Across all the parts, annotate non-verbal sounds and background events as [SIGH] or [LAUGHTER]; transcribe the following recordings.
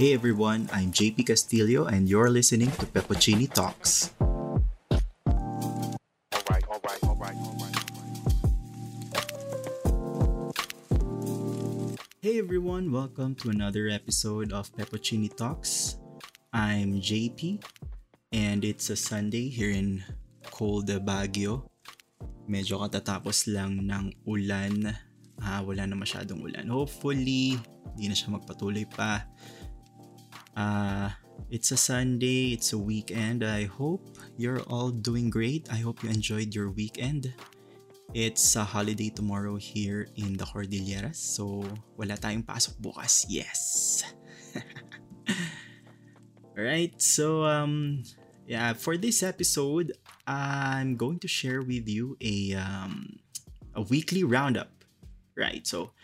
Hey everyone, I'm JP Castillo and you're listening to Peppuccini Talks. Hey everyone, welcome to another episode of Peppuccini Talks. I'm JP and it's a Sunday here in cold Baguio. Medyo katatapos lang ng ulan. Ah, wala na masyadong ulan. Hopefully, hindi na siya magpatuloy pa. Ah, it's a Sunday, it's a weekend. I hope you're all doing great. I hope you enjoyed your weekend. It's a holiday tomorrow here in the Cordilleras. So, wala tayong pasok bukas. Yes! [LAUGHS] Alright, so um yeah, for this episode, I'm going to share with you a um a weekly roundup. Right. So,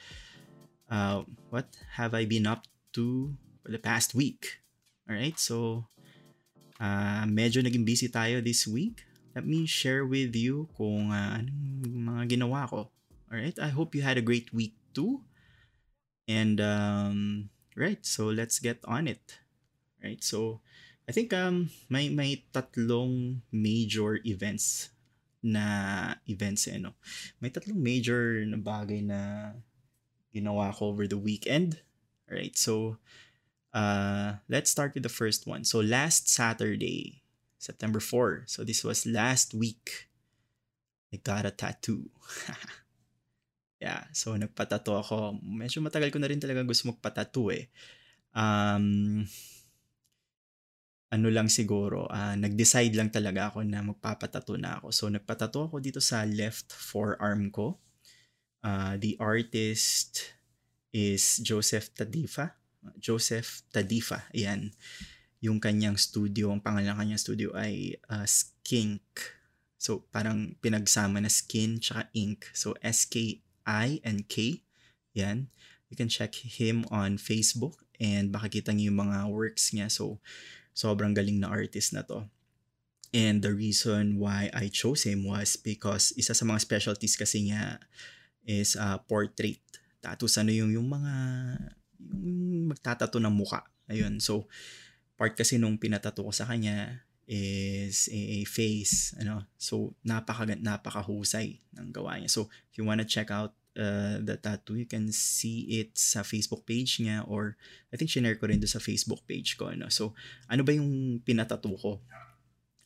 uh what have I been up to for the past week? Alright, so uh medyo naging busy tayo this week. Let me share with you kung uh, anong mga ginawa ko. Alright, I hope you had a great week too. And um right, so let's get on it. Right? So I think um may may tatlong major events na events eh, no? May tatlong major na bagay na ginawa ko over the weekend. Right? So uh let's start with the first one. So last Saturday, September 4. So this was last week. I got a tattoo. [LAUGHS] yeah, so nagpatato ako. Medyo matagal ko na rin talaga gusto magpatato eh. Um, ano lang siguro, uh, nag-decide lang talaga ako na magpapatato na ako. So nagpatato ako dito sa left forearm ko. Uh, the artist is Joseph Tadifa. Joseph Tadifa, ayan. Yung kanyang studio, ang pangalan ng kanyang studio ay uh, Skink. So parang pinagsama na skin tsaka ink. So S-K-I and K. Yan. You can check him on Facebook and makikita niyo yung mga works niya. So sobrang galing na artist na to. And the reason why I chose him was because isa sa mga specialties kasi niya is uh, portrait. Tattoos ano yung, yung mga yung magtatato ng muka. Ayun. So, part kasi nung pinatato ko sa kanya is a, face. Ano? So, napaka, napakahusay ng gawa niya. So, if you wanna check out uh, the tattoo, you can see it sa Facebook page niya or I think shinare ko rin doon sa Facebook page ko. Ano? So, ano ba yung pinatato ko?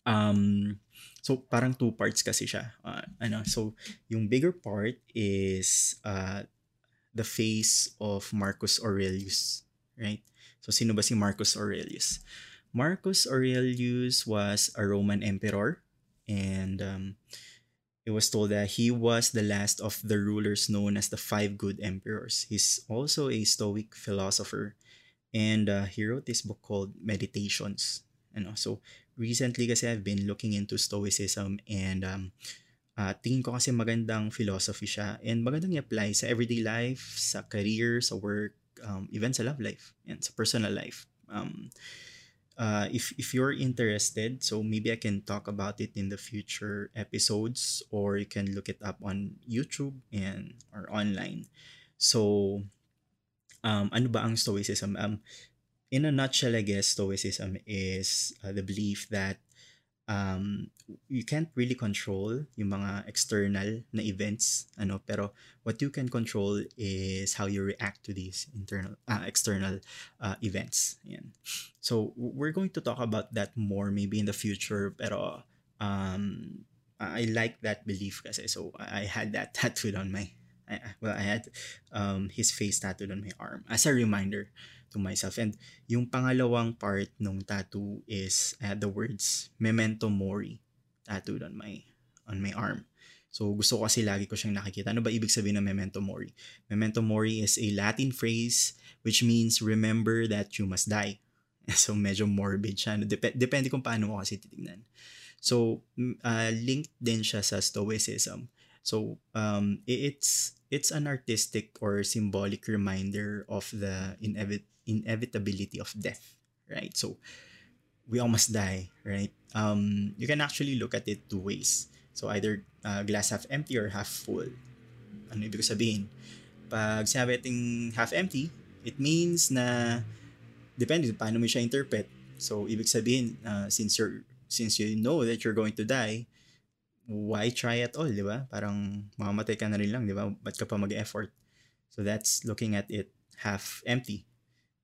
Um, so, parang two parts kasi siya. Uh, ano? So, yung bigger part is uh, the face of Marcus Aurelius. Right? So, sino ba si Marcus Aurelius? Marcus Aurelius was a Roman emperor and um, it was told that he was the last of the rulers known as the five good emperors. He's also a Stoic philosopher and uh, he wrote this book called Meditations. And also recently kasi I've been looking into Stoicism and um, uh, tingin ko kasi magandang philosophy siya and magandang i-apply sa everyday life, sa career, sa work, um, even sa love life, and sa personal life. Um, uh, if if you're interested, so maybe I can talk about it in the future episodes, or you can look it up on YouTube and or online. So, um, ano ba ang Stoicism? Um, in a nutshell, I guess Stoicism is uh, the belief that um, you can't really control yung mga external na events, ano, pero what you can control is how you react to these internal, uh, external uh, events. Yan. So, we're going to talk about that more maybe in the future, pero um, I like that belief kasi. So, I had that [LAUGHS] tattooed on my, I, well, I had um, his face tattooed on my arm as a reminder to myself. And yung pangalawang part ng tattoo is I had the words Memento Mori tattooed on my on my arm. So gusto ko kasi lagi ko siyang nakikita. Ano ba ibig sabihin ng Memento Mori? Memento Mori is a Latin phrase which means remember that you must die. [LAUGHS] So medyo morbid siya. Dep- depende kung paano mo kasi titignan. So uh, linked din siya sa Stoicism. So um, it's it's an artistic or symbolic reminder of the inevit- inevitability of death, right? So we all must die, right? Um, you can actually look at it two ways. So either uh, glass half empty or half full. Ano ibig sabihin? Pag sinabi ating half empty, it means na depende paano mo siya interpret. So, ibig sabihin, uh, since you're since you know that you're going to die, why try at all, di ba? Parang mamamatay ka na rin lang, di ba? Ba't ka pa mag-effort? So, that's looking at it half empty.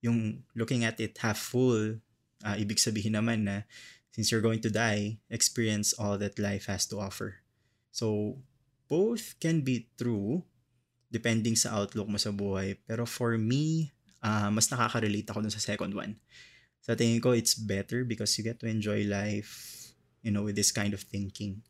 Yung looking at it half full, uh, ibig sabihin naman na since you're going to die, experience all that life has to offer. So, both can be true depending sa outlook mo sa buhay. Pero for me, uh, mas nakaka-relate ako dun sa second one. Sa tingin ko, it's better because you get to enjoy life, you know, with this kind of thinking.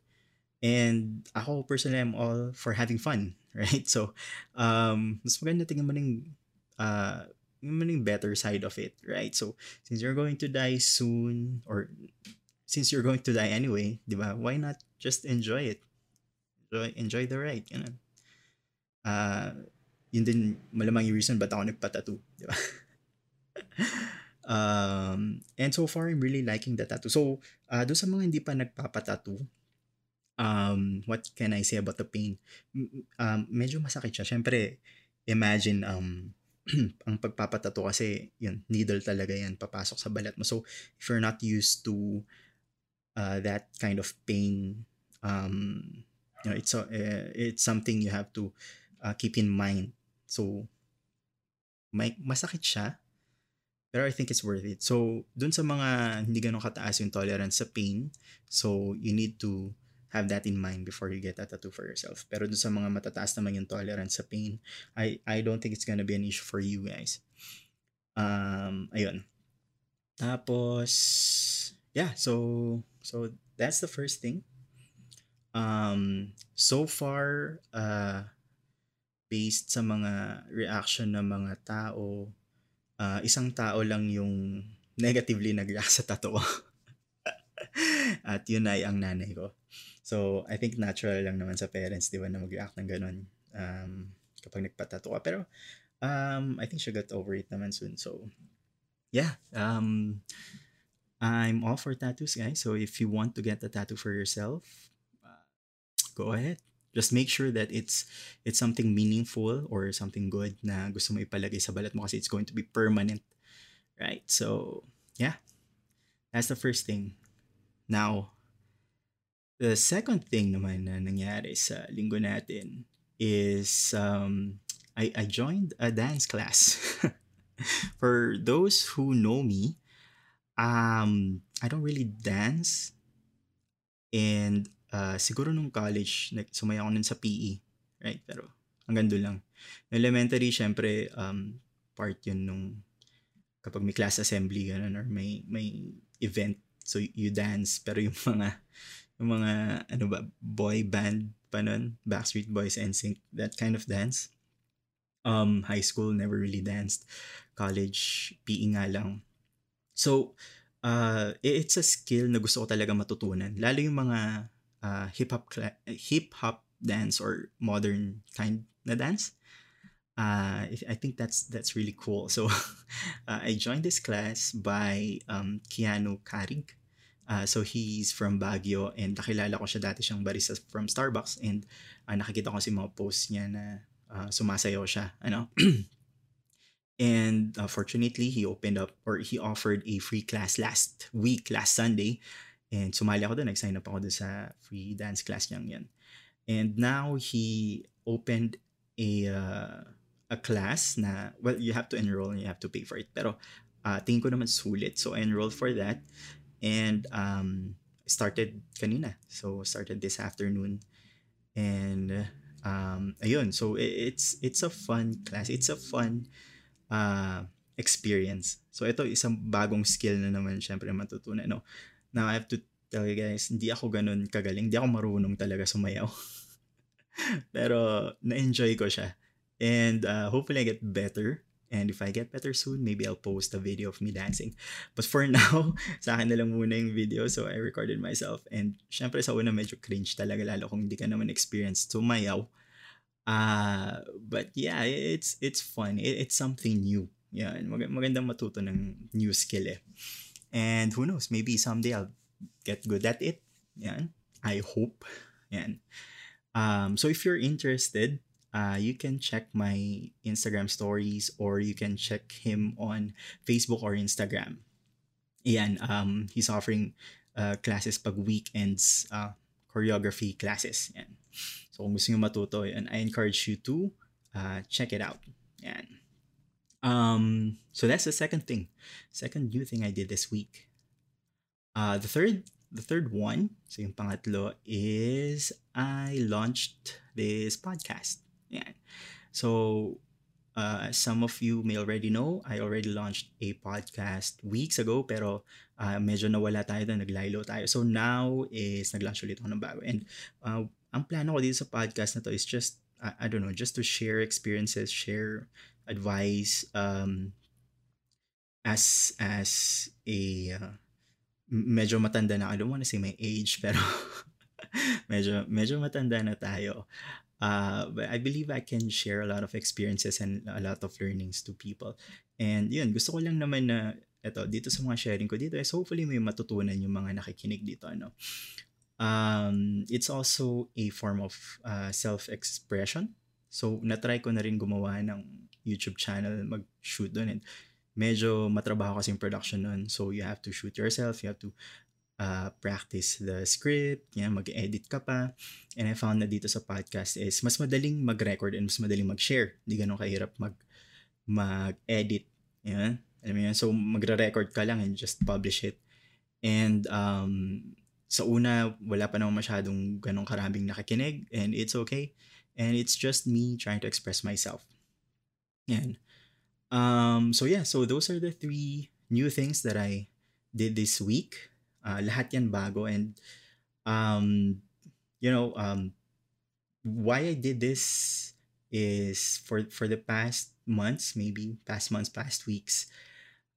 And ako personally, I'm all for having fun, [LAUGHS] right? So, um, mas maganda tingnan mo ng, uh, mo ng better side of it, right? So, since you're going to die soon, or since you're going to die anyway, di ba? Why not just enjoy it? Enjoy, enjoy the ride, ganun. Uh, yun din malamang yung reason ba't ako nagpa-tattoo, di ba? [LAUGHS] um, and so far, I'm really liking the tattoo. So, uh, doon sa mga hindi pa nagpapatattoo, um, what can I say about the pain? Um, medyo masakit siya. Siyempre, imagine, um, [CLEARS THROAT] ang pagpapatato kasi, yun, needle talaga yan, papasok sa balat mo. So, if you're not used to uh, that kind of pain, um, you know, it's, a, uh, it's something you have to uh, keep in mind. So, may, masakit siya, pero I think it's worth it. So, dun sa mga hindi ganun kataas yung tolerance sa pain, so you need to have that in mind before you get a tattoo for yourself. Pero dun sa mga matataas naman yung tolerance sa pain, I, I don't think it's gonna be an issue for you guys. Um, ayun. Tapos, yeah, so, so that's the first thing. Um, so far, uh, based sa mga reaction ng mga tao, uh, isang tao lang yung negatively nag-react sa tattoo [LAUGHS] At yun ay ang nanay ko. So, I think natural lang naman sa parents, di ba, na mag-react ng ganun um, kapag nagpatato ka. Pero, um, I think she got over it naman soon. So, yeah. Um, I'm all for tattoos, guys. So, if you want to get a tattoo for yourself, uh, go ahead just make sure that it's it's something meaningful or something good na gusto mo ipalagay sa balat mo kasi it's going to be permanent right so yeah that's the first thing now the second thing naman na nangyari sa linggo natin is um I I joined a dance class [LAUGHS] for those who know me um I don't really dance and uh, siguro nung college, sumaya ako nun sa PE. Right? Pero hanggang doon lang. Elementary, syempre, um, part yun nung kapag may class assembly ganun or may may event so you dance pero yung mga yung mga ano ba boy band pa nun Backstreet Boys and Sync that kind of dance um high school never really danced college PE nga lang so uh it's a skill na gusto ko talaga matutunan lalo yung mga uh, hip hop cla- hip hop dance or modern kind na dance. Uh, I think that's that's really cool. So [LAUGHS] uh, I joined this class by um, Keanu Karig. Uh, so he's from Baguio and nakilala ko siya dati siyang barista from Starbucks and uh, nakikita ko si mga posts niya na uh, sumasayaw siya. Ano? [CLEARS THROAT] and uh, fortunately, he opened up or he offered a free class last week, last Sunday. And sumali ako doon, nag-sign up ako doon sa free dance class niyang yan. And now he opened a uh, a class na, well, you have to enroll and you have to pay for it. Pero uh, tingin ko naman sulit. So I enrolled for that. And um, started kanina. So started this afternoon. And um, ayun, so it's it's a fun class. It's a fun uh, experience. So ito isang bagong skill na naman syempre matutunan. No? Now, I have to tell you guys, hindi ako ganun kagaling. Hindi ako marunong talaga sumayaw. [LAUGHS] Pero, na-enjoy ko siya. And uh, hopefully I get better. And if I get better soon, maybe I'll post a video of me dancing. But for [LAUGHS] now, sa akin na lang muna yung video. So I recorded myself. And syempre sa una medyo cringe talaga lalo kung hindi ka naman experienced sumayaw. Uh, but yeah, it's it's fun. It, it's something new. Yan, mag- magandang matuto ng new skill eh. And who knows, maybe someday I'll get good at it. Yan. I hope. Yan. Um, so if you're interested, uh, you can check my Instagram stories or you can check him on Facebook or Instagram. Yan, um, he's offering uh, classes pag weekends, uh, choreography classes. Yan. So kung gusto nyo matuto, yan, I encourage you to uh, check it out. Yan. Um, so that's the second thing. Second new thing I did this week. Uh, the third the third one, so yung pangatlo, is I launched this podcast. Yeah. So, uh, some of you may already know, I already launched a podcast weeks ago, pero uh, medyo nawala tayo doon, naglaylo tayo. So now is nag-launch ulit ako ng bago. And uh, ang plano ko dito sa podcast na to is just, uh, I don't know, just to share experiences, share advice, um, as as a uh, medyo matanda na, I don't want to say my age, pero [LAUGHS] medyo, medyo matanda na tayo. Uh, but I believe I can share a lot of experiences and a lot of learnings to people. And yun, gusto ko lang naman na eto, dito sa mga sharing ko dito is hopefully may matutunan yung mga nakikinig dito. Ano? Um, it's also a form of uh, self-expression. So, natry ko na rin gumawa ng YouTube channel, mag-shoot doon. And medyo matrabaho kasi yung production nun. So, you have to shoot yourself, you have to uh, practice the script, yan, mag-edit ka pa. And I found na dito sa podcast is mas madaling mag-record and mas madaling mag-share. Hindi ganun kahirap mag mag-edit. Yan. Alam mo yan? So, magre-record ka lang and just publish it. And um, sa una, wala pa naman masyadong ganong karaming nakikinig and it's okay. And it's just me trying to express myself. Yan. Um, so yeah, so those are the three new things that I did this week. Uh, lahat yan bago and um, you know, um, why I did this is for for the past months, maybe past months, past weeks,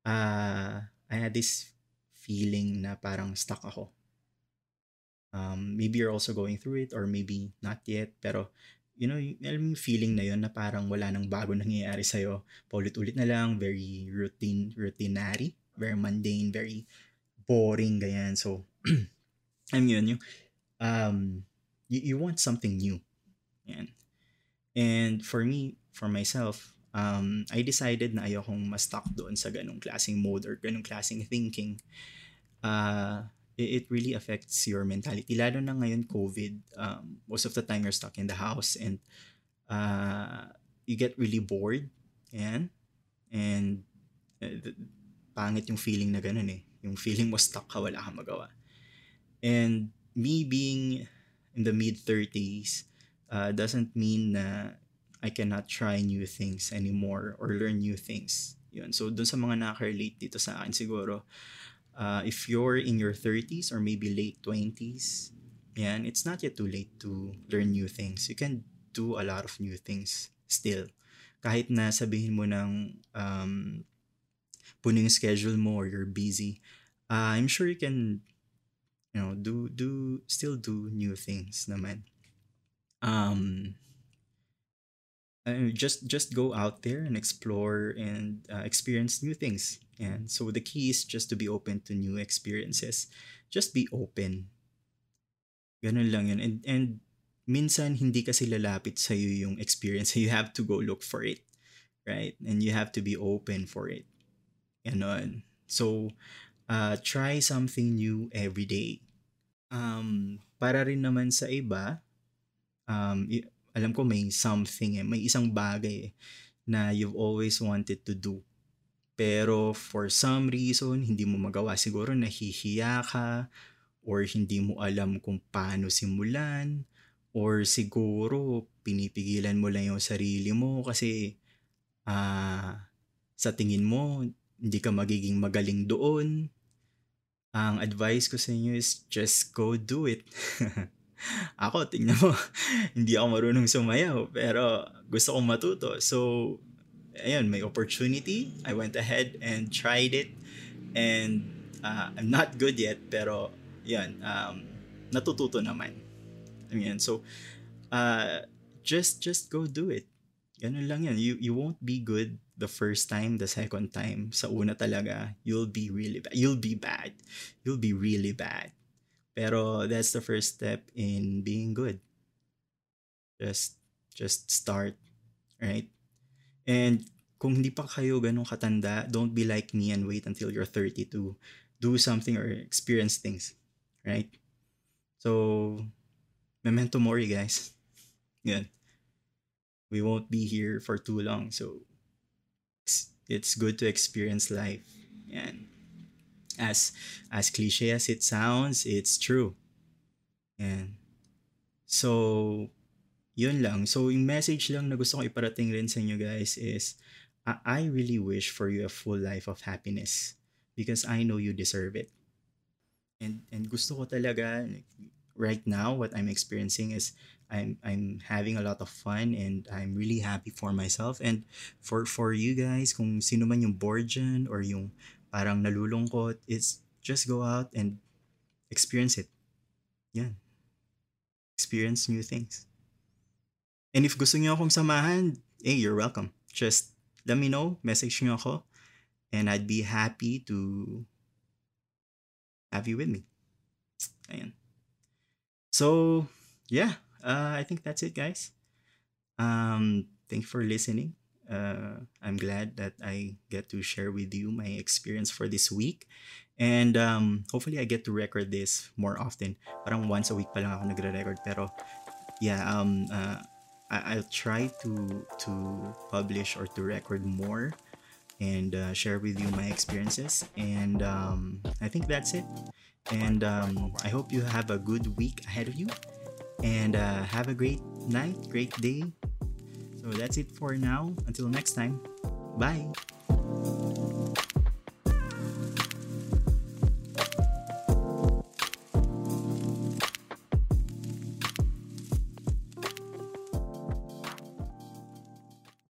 uh, I had this feeling na parang stuck ako. Um, maybe you're also going through it or maybe not yet, pero you know, alam yung feeling na yun na parang wala nang bago nangyayari sa'yo. Paulit-ulit na lang, very routine, routinary, very mundane, very boring, ganyan. So, [CLEARS THROAT] I mean, yun, um, you, you want something new. Yan. And for me, for myself, um, I decided na ayokong ma-stuck doon sa ganong klaseng mode or ganong klaseng thinking. Uh, it really affects your mentality. Lalo na ngayon, COVID, um, most of the time you're stuck in the house and uh, you get really bored. Yan. And uh, pangit yung feeling na ganun eh. Yung feeling mo stuck ka, wala kang magawa. And me being in the mid-30s uh, doesn't mean na I cannot try new things anymore or learn new things. Yun. So, dun sa mga nakaka-relate dito sa akin siguro, uh, if you're in your 30s or maybe late 20s, yan, it's not yet too late to learn new things. You can do a lot of new things still. Kahit na sabihin mo ng um, puno yung schedule mo or you're busy, uh, I'm sure you can you know, do do still do new things naman. Um uh, just just go out there and explore and uh, experience new things. And so the key is just to be open to new experiences. Just be open. Ganun lang yun. And, and minsan hindi kasi lalapit sa iyo yung experience. [LAUGHS] You have to go look for it. Right? And you have to be open for it. Ganon. So, uh, try something new every day. Um, para rin naman sa iba, um, alam ko may something eh, may isang bagay eh, na you've always wanted to do. Pero for some reason, hindi mo magawa. Siguro nahihiya ka or hindi mo alam kung paano simulan or siguro pinipigilan mo lang yung sarili mo kasi uh, sa tingin mo hindi ka magiging magaling doon. Ang advice ko sa inyo is just go do it. [LAUGHS] ako, tingnan mo, [LAUGHS] hindi ako marunong sumayaw, pero gusto kong matuto. So, ayun, may opportunity. I went ahead and tried it. And uh, I'm not good yet, pero yun, um, natututo naman. I mean, so, uh, just, just go do it. Ganun lang yan. You, you won't be good the first time, the second time. Sa una talaga, you'll be really bad. You'll be bad. You'll be really bad. Pero that's the first step in being good. Just Just start, right? And kung hindi pa kayo ganun katanda, don't be like me and wait until you're 30 to do something or experience things, right? So, memento mori, guys. Yan. We won't be here for too long, so it's, good to experience life. Yan. As as cliche as it sounds, it's true. Yan. So, yun lang. So, yung message lang na gusto ko iparating rin sa inyo guys is, I really wish for you a full life of happiness because I know you deserve it. And and gusto ko talaga right now what I'm experiencing is I'm I'm having a lot of fun and I'm really happy for myself and for for you guys kung sino man yung bored dyan or yung parang nalulungkot it's just go out and experience it. Yan. Experience new things. And if gusto niyo akong samahan, hey, you're welcome. Just let me know, message nyo ako, and I'd be happy to have you with me. Ayan. So, yeah, uh, I think that's it, guys. Um, thank you for listening. Uh, I'm glad that I get to share with you my experience for this week. And um, hopefully I get to record this more often. Parang once a week pa lang ako nagre-record. Pero yeah, um, uh, I- I'll try to to publish or to record more and uh, share with you my experiences. And um, I think that's it. And um, I hope you have a good week ahead of you. And uh, have a great night, great day. So that's it for now. Until next time. Bye.